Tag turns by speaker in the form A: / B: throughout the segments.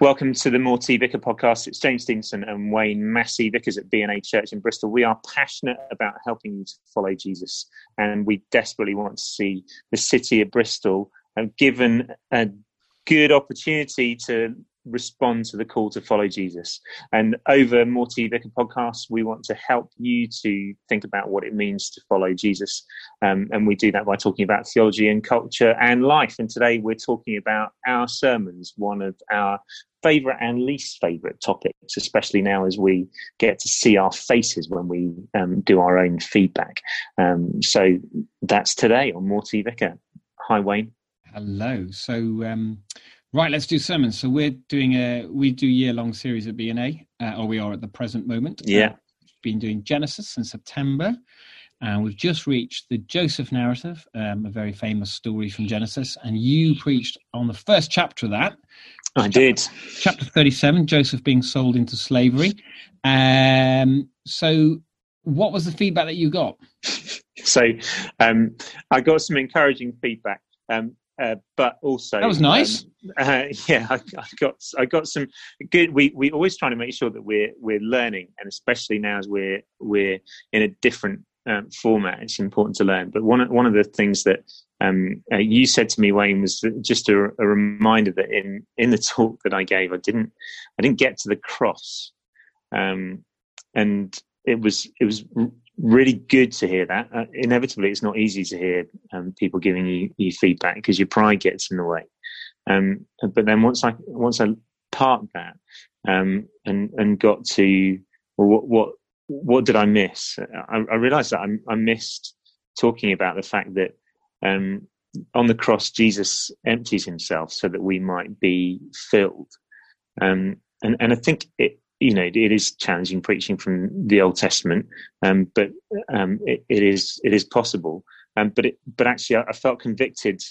A: Welcome to the More T Vicar podcast. It's James Stevenson and Wayne Massey, vicars at BNA Church in Bristol. We are passionate about helping you to follow Jesus, and we desperately want to see the city of Bristol uh, given a good opportunity to respond to the call to follow Jesus. And over More T Vicar podcast, we want to help you to think about what it means to follow Jesus. Um, and we do that by talking about theology and culture and life. And today we're talking about our sermons, one of our favorite and least favorite topics, especially now as we get to see our faces when we um, do our own feedback. Um, so that's today on More T Vicar. Hi, Wayne.
B: Hello. So, um, Right, let's do sermons. So we're doing a we do year long series at BNA, uh, or we are at the present moment.
A: Yeah, uh,
B: been doing Genesis in September, and we've just reached the Joseph narrative, um, a very famous story from Genesis. And you preached on the first chapter of that.
A: I chapter, did.
B: Chapter thirty-seven, Joseph being sold into slavery. Um, so, what was the feedback that you got?
A: so, um, I got some encouraging feedback. Um, uh, but also
B: that was nice.
A: Um, uh, yeah, I, I, got I got some good. We we always try to make sure that we're we're learning, and especially now as we're we're in a different um, format, it's important to learn. But one of, one of the things that um, uh, you said to me, Wayne, was just a, a, reminder that in in the talk that I gave, I didn't I didn't get to the cross, um, and it was it was really good to hear that. Uh, inevitably, it's not easy to hear um, people giving you, you feedback because your pride gets in the way. Um, but then once I once I parked that um, and and got to well, what what what did I miss? I, I realised that I, I, missed talking about the fact that um, on the cross Jesus empties himself so that we might be filled. Um, and and I think it you know, it is challenging preaching from the Old Testament, um, but um, it, it is it is possible. Um, but it, but actually, I, I felt convicted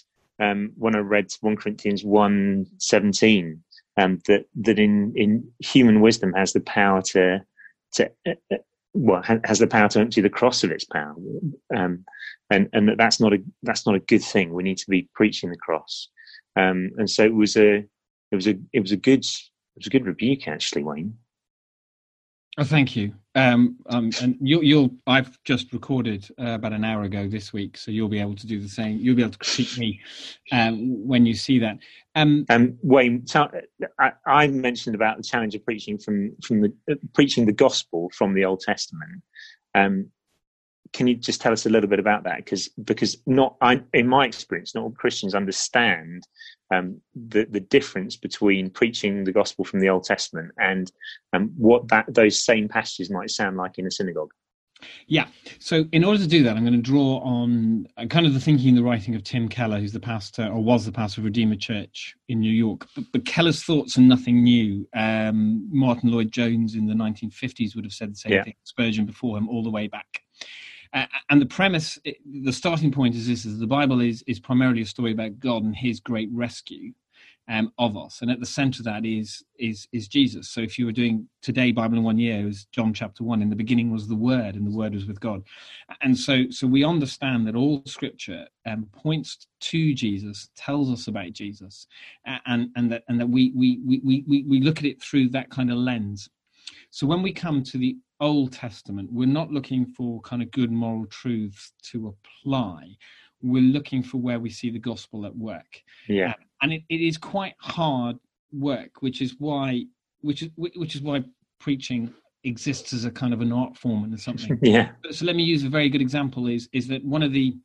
A: um, when I read one Corinthians one seventeen um, that that in in human wisdom has the power to to uh, uh well has the power to empty the cross of its power, um, and and that that's not a that's not a good thing. We need to be preaching the cross, and so it was a it was a it was a good it was a good rebuke actually, Wayne.
B: Oh, thank you. Um, um, and you, will I've just recorded uh, about an hour ago this week, so you'll be able to do the same. You'll be able to critique me um, when you see that.
A: Um, um Wayne, I, I, mentioned about the challenge of preaching from from the uh, preaching the gospel from the Old Testament. Can you just tell us a little bit about that? Because because not I, in my experience, not all Christians understand um, the the difference between preaching the gospel from the Old Testament and um, what that those same passages might sound like in a synagogue.
B: Yeah. So, in order to do that, I'm going to draw on uh, kind of the thinking and the writing of Tim Keller, who's the pastor or was the pastor of Redeemer Church in New York. But, but Keller's thoughts are nothing new. Um, Martyn Lloyd-Jones in the 1950s would have said the same yeah. thing. Spurgeon before him, all the way back. And the premise, the starting point is this: is the Bible is is primarily a story about God and His great rescue um, of us, and at the centre of that is is is Jesus. So if you were doing today Bible in one year, it was John chapter one. In the beginning was the Word, and the Word was with God. And so so we understand that all Scripture um, points to Jesus, tells us about Jesus, and and that and that we we we we we look at it through that kind of lens. So when we come to the Old Testament, we're not looking for kind of good moral truths to apply. We're looking for where we see the gospel at work.
A: Yeah. Uh,
B: and it, it is quite hard work, which is why which is which is why preaching exists as a kind of an art form and something.
A: yeah.
B: So let me use a very good example is is that one of the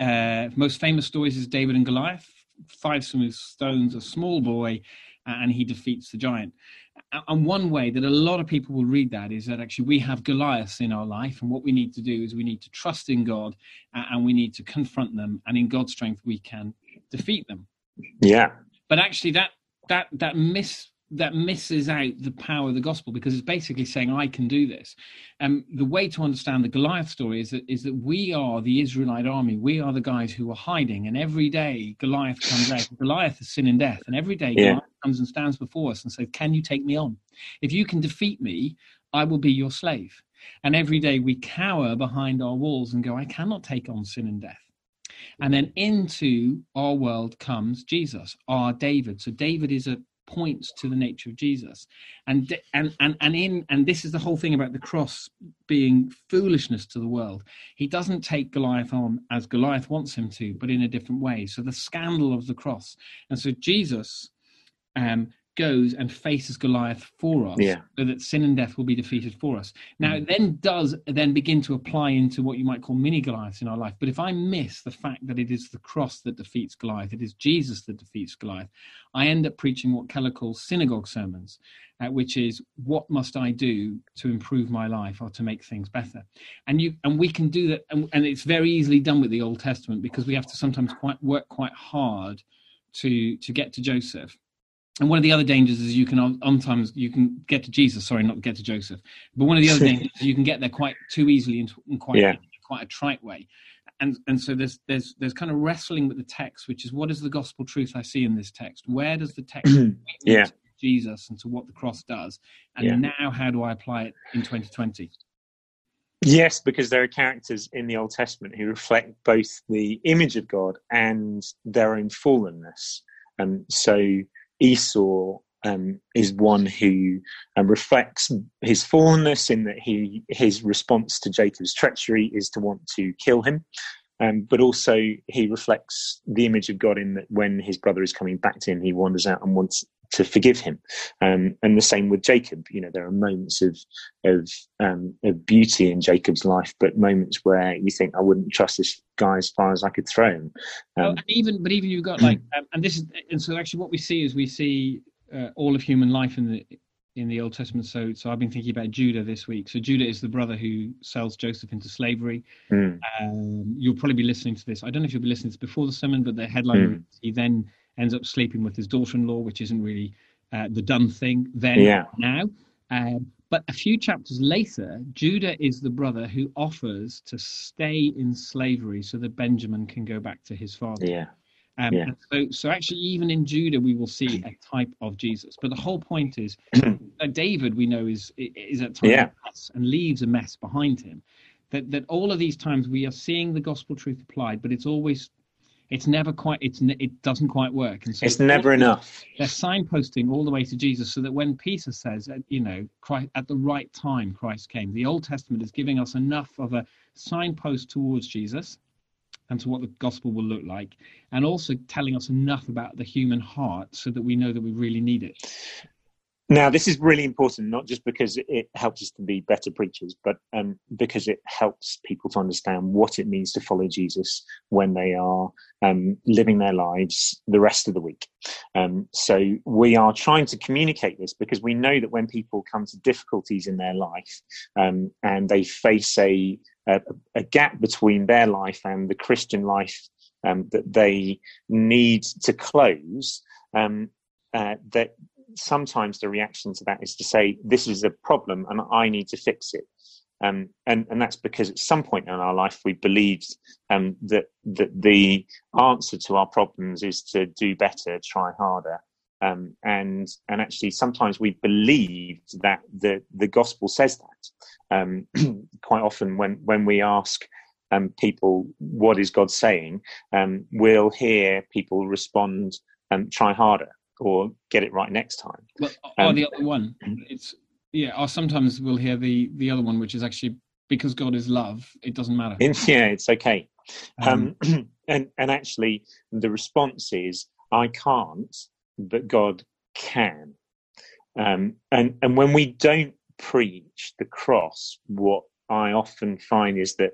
B: uh, most famous stories is David and Goliath. Five smooth stones, a small boy, and he defeats the giant and one way that a lot of people will read that is that actually we have Goliaths in our life, and what we need to do is we need to trust in God and we need to confront them, and in God's strength we can defeat them.
A: Yeah.
B: But actually, that that that miss that misses out the power of the gospel because it's basically saying I can do this. And um, the way to understand the Goliath story is that is that we are the Israelite army. We are the guys who are hiding, and every day Goliath comes out. Goliath is sin and death, and every day yeah. Goliath comes and stands before us and says, "Can you take me on? If you can defeat me, I will be your slave." And every day we cower behind our walls and go, "I cannot take on sin and death." And then into our world comes Jesus, our David. So David is a points to the nature of Jesus. And and and and in and this is the whole thing about the cross being foolishness to the world. He doesn't take Goliath on as Goliath wants him to, but in a different way. So the scandal of the cross. And so Jesus um, goes and faces Goliath for us,
A: yeah.
B: so that sin and death will be defeated for us. Now, mm. it then does then begin to apply into what you might call mini Goliaths in our life. But if I miss the fact that it is the cross that defeats Goliath, it is Jesus that defeats Goliath, I end up preaching what Keller calls synagogue sermons, uh, which is what must I do to improve my life or to make things better? And you and we can do that, and, and it's very easily done with the Old Testament because we have to sometimes quite work quite hard to to get to Joseph and one of the other dangers is you can um, sometimes you can get to Jesus. Sorry, not get to Joseph. But one of the other dangers is you can get there quite too easily in, in quite yeah. quite a trite way. And and so there's there's there's kind of wrestling with the text, which is what is the gospel truth I see in this text? Where does the text
A: yeah.
B: Jesus and to what the cross does? And yeah. now how do I apply it in 2020?
A: Yes, because there are characters in the Old Testament who reflect both the image of God and their own fallenness. And so Esau um, is one who um, reflects his fallenness in that he his response to Jacob's treachery is to want to kill him, um, but also he reflects the image of God in that when his brother is coming back to him, he wanders out and wants to forgive him. Um, and the same with Jacob. You know, there are moments of of, um, of beauty in Jacob's life, but moments where you think, I wouldn't trust this guy as far as I could throw him.
B: Um, well, even, but even you've got like, um, and this is, and so actually, what we see is we see uh, all of human life in the in the Old Testament. So, so I've been thinking about Judah this week. So Judah is the brother who sells Joseph into slavery.
A: Mm.
B: Um, you'll probably be listening to this. I don't know if you'll be listening to this before the sermon, but the headline mm. he then ends up sleeping with his daughter-in-law, which isn't really uh, the done thing then
A: yeah.
B: now. Um, but a few chapters later, Judah is the brother who offers to stay in slavery so that Benjamin can go back to his father.
A: Yeah.
B: Um, yeah. So, so actually, even in Judah, we will see a type of Jesus. But the whole point is, David, we know, is is at times
A: yeah.
B: and leaves a mess behind him. That that all of these times we are seeing the gospel truth applied, but it's always it's never quite it's it doesn't quite work. And
A: so it's never enough.
B: they're signposting all the way to jesus so that when peter says you know christ, at the right time christ came the old testament is giving us enough of a signpost towards jesus and to what the gospel will look like and also telling us enough about the human heart so that we know that we really need it
A: now, this is really important, not just because it helps us to be better preachers, but um, because it helps people to understand what it means to follow Jesus when they are um, living their lives the rest of the week. Um, so, we are trying to communicate this because we know that when people come to difficulties in their life um, and they face a, a, a, gap between their life and the Christian life um, that they need to close, um, uh, that sometimes the reaction to that is to say, this is a problem and I need to fix it. Um, and, and that's because at some point in our life we believed um, that, that the answer to our problems is to do better, try harder. Um, and and actually, sometimes we believed that the the gospel says that. Um, quite often, when when we ask um, people what is God saying, um, we'll hear people respond, "Try harder." Or get it right next time.
B: Well, or um, the other one, it's yeah. Or sometimes we'll hear the the other one, which is actually because God is love. It doesn't matter.
A: yeah, it's okay. Um, um, and and actually, the response is I can't, but God can. Um, and and when we don't preach the cross, what I often find is that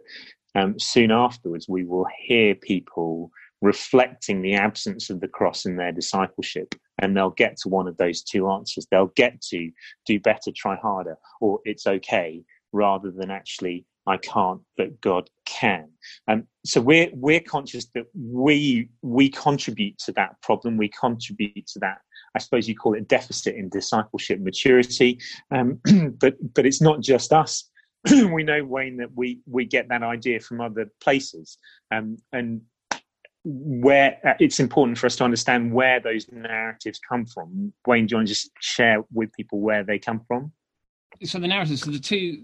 A: um, soon afterwards we will hear people reflecting the absence of the cross in their discipleship and they'll get to one of those two answers. They'll get to do better try harder or it's okay rather than actually i can't but god can. Um, so we're we're conscious that we we contribute to that problem. We contribute to that i suppose you call it deficit in discipleship maturity. Um, but but it's not just us. We know wayne that we we get that idea from other places. Um, and where uh, it's important for us to understand where those narratives come from. Wayne, do you want to just share with people where they come from?
B: So the narratives, so the two,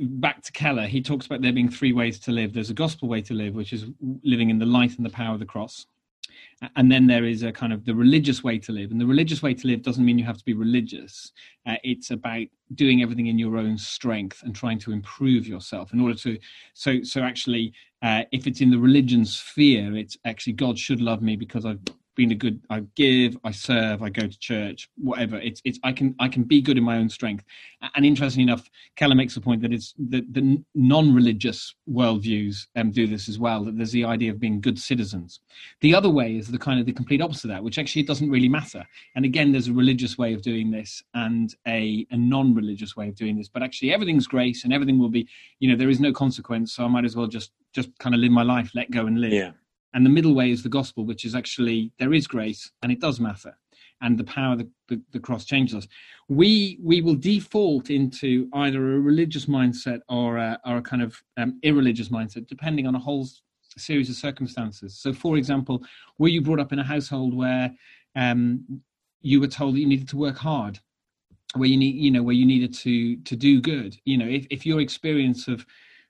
B: back to Keller, he talks about there being three ways to live. There's a gospel way to live, which is living in the light and the power of the cross. And then there is a kind of the religious way to live. And the religious way to live doesn't mean you have to be religious. Uh, it's about doing everything in your own strength and trying to improve yourself in order to so so actually uh, if it's in the religion sphere it's actually god should love me because i've been a good i give i serve i go to church whatever. It's it's i can i can be good in my own strength. And interestingly enough keller makes the point that it's the, the non-religious worldviews um, do this as well that there's the idea of being good citizens. The other way is the kind of the complete opposite of that which actually doesn't really matter. And again there's a religious way of doing this and a, a non-religious way of doing this. But actually everything's grace and everything will be you know there is no consequence so i might as well just just kind of live my life let go and live.
A: Yeah
B: and the middle way is the gospel which is actually there is grace and it does matter. And the power the, the, the cross changes us. We we will default into either a religious mindset or a, or a kind of um, irreligious mindset depending on a whole series of circumstances. So for example were you brought up in a household where um, you were told that you needed to work hard? Where you need you know where you needed to to do good? You know if, if your experience of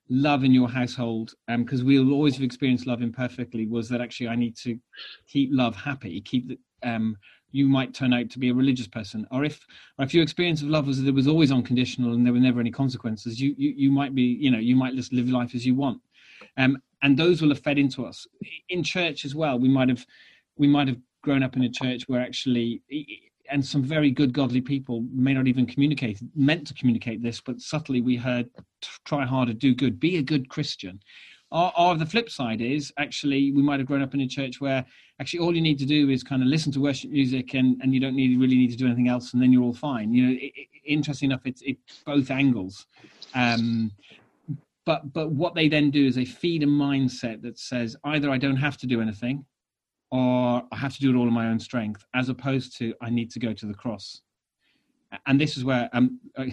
B: love in your household because um, we'll always have experienced love imperfectly was that actually i need to keep love happy keep the, um, you might turn out to be a religious person or if or if your experience of love was that it was always unconditional and there were never any consequences you you, you might be you know you might just live life as you want. Um, and those will have fed into us. In church as well we might have we might have grown up in a church where actually and some very good godly people may not even communicate meant to communicate this but subtly we heard try harder do good be a good christian. Or, or, the flip side is actually we might have grown up in a church where actually all you need to do is kind of listen to worship music and, and you don't need really need to do anything else and then you're all fine. You know it, it, interesting enough it's it, both angles. Um, but but what they then do is they feed a mindset that says either i don't have to do anything or I have to do it all in my own strength, as opposed to I need to go to the cross. And this is where I'm, I'm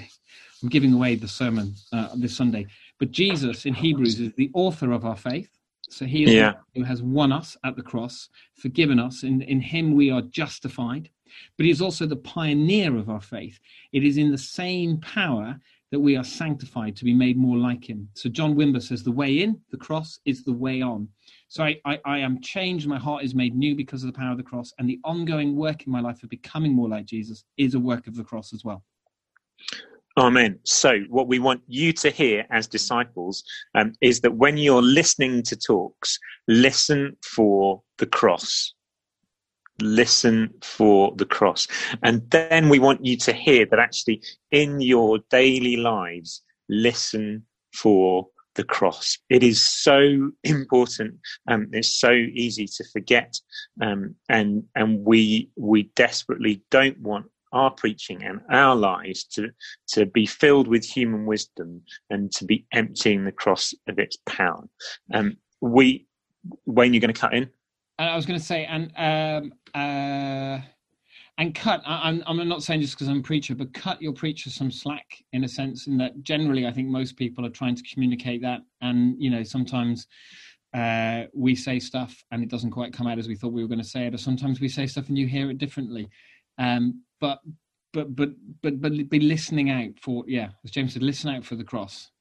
B: giving away the sermon uh, this Sunday. But Jesus in Hebrews is the author of our faith. So he is yeah. who has won us at the cross, forgiven us. In, in him we are justified. But he is also the pioneer of our faith. It is in the same power that we are sanctified to be made more like him. So John Wimber says the way in, the cross, is the way on. So I, I, I, am changed. My heart is made new because of the power of the cross. And the ongoing work in my life of becoming more like Jesus is a work of the cross as well.
A: Amen. So, what we want you to hear as disciples um, is that when you're listening to talks, listen for the cross. Listen for the cross. And then we want you to hear that actually in your daily lives, listen for the cross. It is so important. Um, it's so easy to forget, um, and and we we desperately don't want our preaching and our lives to to be filled with human wisdom and to be emptying the cross of its power. Um, we, Wayne, you're going to cut in.
B: I was going to say, and um, uh, and cut I'm, I'm not saying just because i'm a preacher but cut your preacher some slack in a sense in that generally i think most people are trying to communicate that and you know sometimes uh, we say stuff and it doesn't quite come out as we thought we were going to say it or sometimes we say stuff and you hear it differently. Um, but but but but but be listening out for yeah as james said listen out for the cross.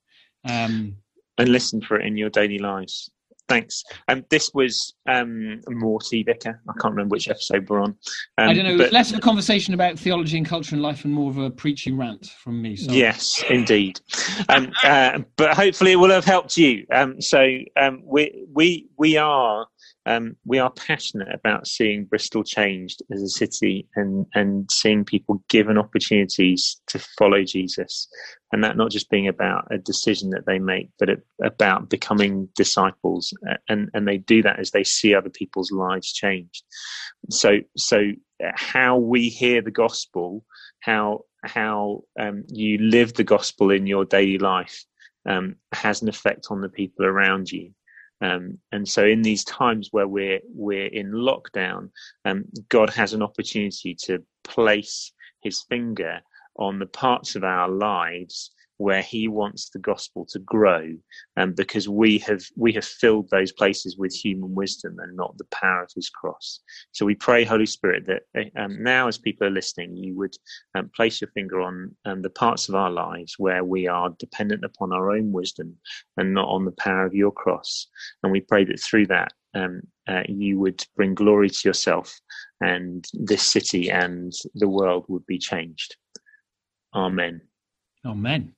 B: Um,
A: and listen for it in your daily lives Thanks. Um, this was um, Morty Vicar. I can't remember which episode we're on.
B: Um, I don't know. But, less of a conversation about theology and culture and life, and more of a preaching rant from me.
A: So. Yes, indeed. Um, uh, but hopefully, it will have helped you. Um, so um, we we we are um, we are passionate about seeing Bristol changed as a city and, and seeing people given opportunities to follow Jesus. And that not just being about a decision that they make, but it, about becoming disciples. And, and they do that as they see other people's lives changed. So, so how we hear the gospel, how, how um, you live the gospel in your daily life um, has an effect on the people around you. Um, and so, in these times where we're we're in lockdown, um, God has an opportunity to place His finger on the parts of our lives where he wants the gospel to grow and um, because we have we have filled those places with human wisdom and not the power of his cross so we pray holy spirit that um, now as people are listening you would um, place your finger on um, the parts of our lives where we are dependent upon our own wisdom and not on the power of your cross and we pray that through that um, uh, you would bring glory to yourself, and this city and the world would be changed. Amen.
B: Amen.